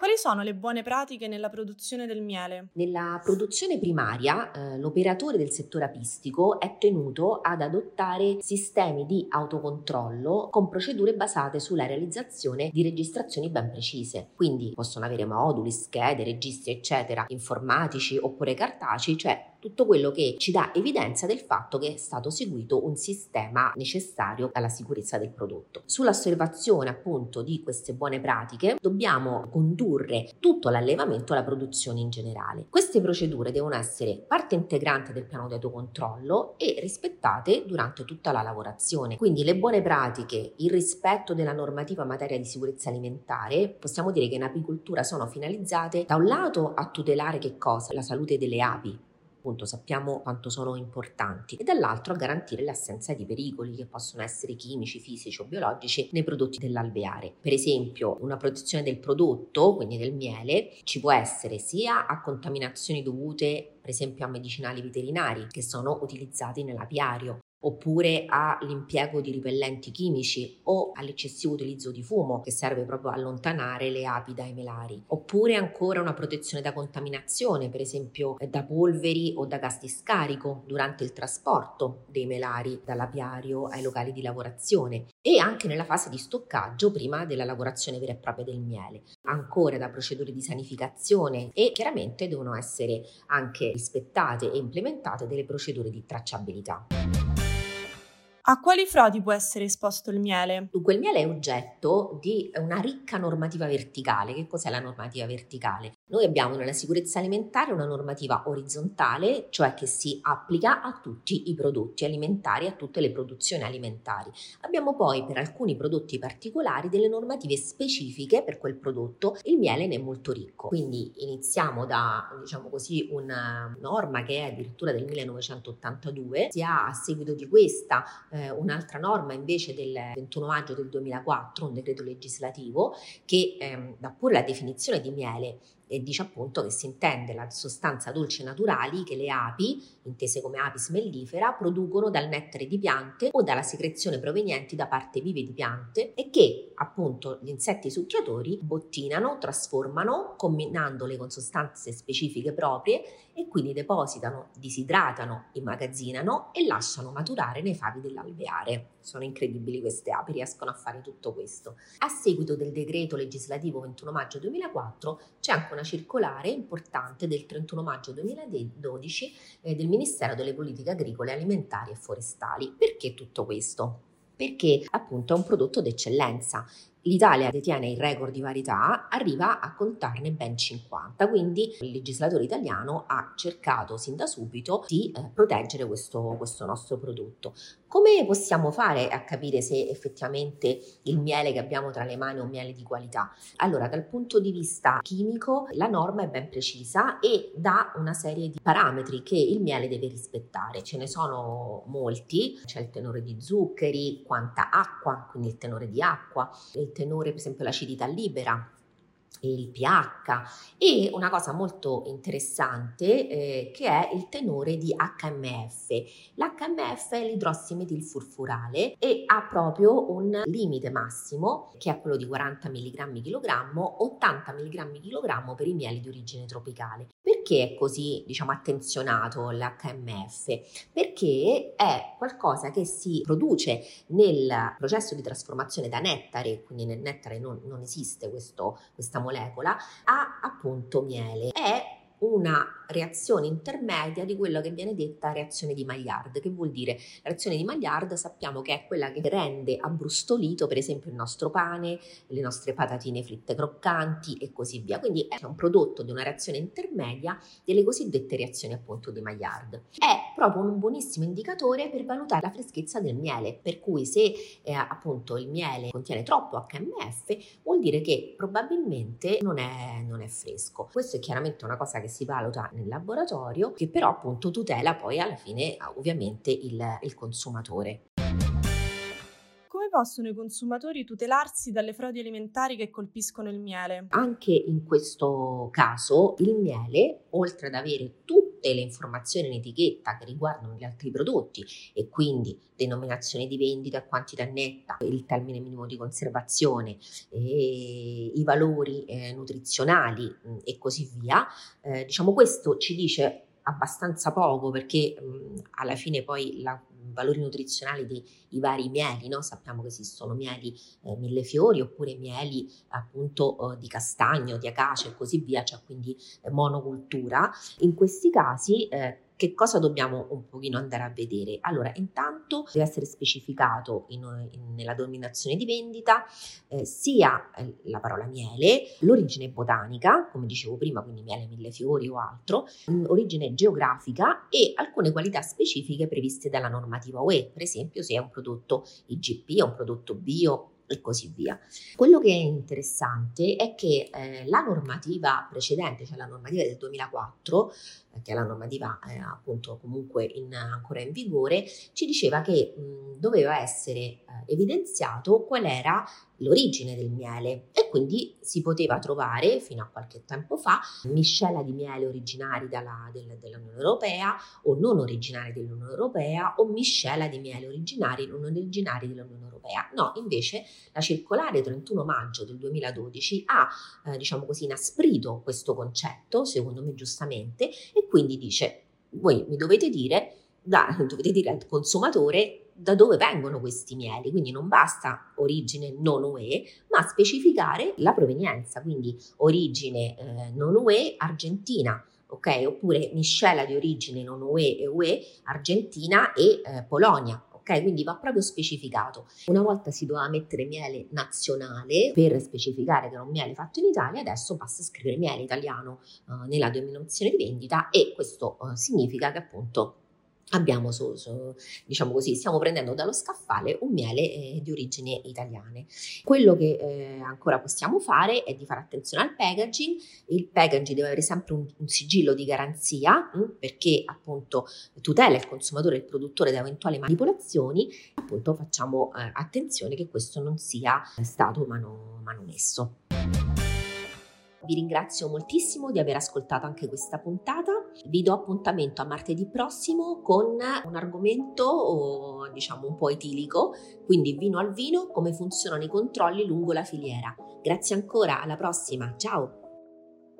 quali sono le buone pratiche nella produzione del miele? Nella produzione primaria eh, l'operatore del settore apistico è tenuto ad adottare sistemi di autocontrollo con procedure basate sulla realizzazione di registrazioni ben precise. Quindi possono avere moduli, schede, registri, eccetera, informatici oppure cartacei, cioè tutto quello che ci dà evidenza del fatto che è stato seguito un sistema necessario alla sicurezza del prodotto. Sull'osservazione appunto di queste buone pratiche dobbiamo condurre tutto l'allevamento e la produzione in generale. Queste procedure devono essere parte integrante del piano di autocontrollo e rispettate durante tutta la lavorazione. Quindi le buone pratiche, il rispetto della normativa in materia di sicurezza alimentare, possiamo dire che in apicoltura sono finalizzate da un lato a tutelare che cosa? La salute delle api, appunto sappiamo quanto sono importanti e dall'altro a garantire l'assenza di pericoli che possono essere chimici, fisici o biologici nei prodotti dell'alveare. Per esempio una protezione del prodotto, quindi del miele, ci può essere sia a contaminazioni dovute per esempio a medicinali veterinari che sono utilizzati nell'apiario oppure all'impiego di ripellenti chimici o all'eccessivo utilizzo di fumo che serve proprio a allontanare le api dai melari, oppure ancora una protezione da contaminazione, per esempio eh, da polveri o da gas di scarico durante il trasporto dei melari dall'apiario ai locali di lavorazione e anche nella fase di stoccaggio prima della lavorazione vera e propria del miele, ancora da procedure di sanificazione e chiaramente devono essere anche rispettate e implementate delle procedure di tracciabilità. A quali frodi può essere esposto il miele? Dunque, il miele è oggetto di una ricca normativa verticale. Che cos'è la normativa verticale? Noi abbiamo nella sicurezza alimentare una normativa orizzontale, cioè che si applica a tutti i prodotti alimentari, a tutte le produzioni alimentari. Abbiamo poi per alcuni prodotti particolari delle normative specifiche per quel prodotto. Il miele ne è molto ricco. Quindi iniziamo da, diciamo così, una norma che è addirittura del 1982. Si ha a seguito di questa eh, un'altra norma invece del 21 maggio del 2004, un decreto legislativo che ehm, dà pure la definizione di miele e dice appunto che si intende la sostanza dolce naturali che le api, intese come apis mellifera, producono dal nettare di piante o dalla secrezione provenienti da parte vive di piante e che appunto gli insetti succhiatori bottinano, trasformano, combinandole con sostanze specifiche proprie e quindi depositano, disidratano, immagazzinano e lasciano maturare nei favi dell'alveare. Sono incredibili queste api, riescono a fare tutto questo. A seguito del decreto legislativo 21 maggio 2004 c'è anche una circolare importante del 31 maggio 2012 eh, del Ministero delle Politiche Agricole, Alimentari e Forestali. Perché tutto questo? Perché appunto è un prodotto d'eccellenza L'Italia detiene il record di varietà, arriva a contarne ben 50, quindi il legislatore italiano ha cercato sin da subito di eh, proteggere questo, questo nostro prodotto. Come possiamo fare a capire se effettivamente il miele che abbiamo tra le mani è un miele di qualità? Allora, dal punto di vista chimico, la norma è ben precisa e dà una serie di parametri che il miele deve rispettare. Ce ne sono molti, c'è il tenore di zuccheri, quanta acqua, quindi il tenore di acqua, il tenore, per esempio l'acidità libera, il pH e una cosa molto interessante eh, che è il tenore di HMF. L'HMF è l'idrossimetilfurfurale e ha proprio un limite massimo che è quello di 40 mg kg, 80 mg kg per i mieli di origine tropicale. Perché è così, diciamo, attenzionato l'HMF? Perché è qualcosa che si produce nel processo di trasformazione da nettare, quindi nel nettare non, non esiste questo, questa molecola, a appunto miele. È una reazione intermedia di quello che viene detta reazione di Maillard. Che vuol dire? La reazione di Maillard sappiamo che è quella che rende abbrustolito, per esempio, il nostro pane, le nostre patatine fritte croccanti e così via. Quindi è un prodotto di una reazione intermedia delle cosiddette reazioni appunto di Maillard. È proprio un buonissimo indicatore per valutare la freschezza del miele, per cui se eh, appunto il miele contiene troppo HMF vuol dire che probabilmente non è, non è fresco. Questo è chiaramente una cosa che si valuta nel laboratorio che però appunto tutela poi alla fine ovviamente il, il consumatore possono i consumatori tutelarsi dalle frodi alimentari che colpiscono il miele? Anche in questo caso il miele, oltre ad avere tutte le informazioni in etichetta che riguardano gli altri prodotti e quindi denominazione di vendita, quantità netta, il termine minimo di conservazione, i valori eh, nutrizionali mh, e così via, eh, diciamo questo ci dice abbastanza poco perché mh, alla fine poi la valori nutrizionali dei vari mieli, no? sappiamo che esistono mieli eh, millefiori oppure mieli appunto eh, di castagno, di acacia e così via, cioè quindi eh, monocultura. In questi casi eh, che cosa dobbiamo un pochino andare a vedere? Allora, intanto deve essere specificato in, in, nella dominazione di vendita eh, sia eh, la parola miele, l'origine botanica, come dicevo prima, quindi miele mille fiori o altro, origine geografica e alcune qualità specifiche previste dalla normativa UE, per esempio se è un prodotto IGP, è un prodotto bio e così via. Quello che è interessante è che eh, la normativa precedente, cioè la normativa del 2004, eh, che è la normativa eh, appunto comunque in, ancora in vigore, ci diceva che mh, doveva essere eh, evidenziato qual era l'origine del miele e quindi si poteva trovare fino a qualche tempo fa miscela di miele originari dalla, del, dell'Unione Europea o non originari dell'Unione Europea o miscela di miele originari non originari dell'Unione Europea. No, invece la circolare 31 maggio del 2012 ha, eh, diciamo così, inasprito questo concetto, secondo me giustamente, e quindi dice, voi mi dovete dire, da, dovete dire al consumatore da dove vengono questi mieli, quindi non basta origine non UE, ma specificare la provenienza, quindi origine eh, non UE Argentina, ok? Oppure miscela di origine non UE e UE Argentina e eh, Polonia, ok? Quindi va proprio specificato. Una volta si doveva mettere miele nazionale per specificare che era un miele fatto in Italia, adesso basta scrivere miele italiano uh, nella denominazione di vendita e questo uh, significa che appunto abbiamo, su, su, diciamo così, stiamo prendendo dallo scaffale un miele eh, di origine italiane. Quello che eh, ancora possiamo fare è di fare attenzione al packaging. Il packaging deve avere sempre un, un sigillo di garanzia mh, hm, perché appunto tutela il consumatore e il produttore da eventuali manipolazioni. Appunto facciamo eh, attenzione che questo non sia stato mano, manomesso. Vi ringrazio moltissimo di aver ascoltato anche questa puntata. Vi do appuntamento a martedì prossimo con un argomento diciamo un po' etilico, quindi vino al vino, come funzionano i controlli lungo la filiera. Grazie ancora, alla prossima, ciao!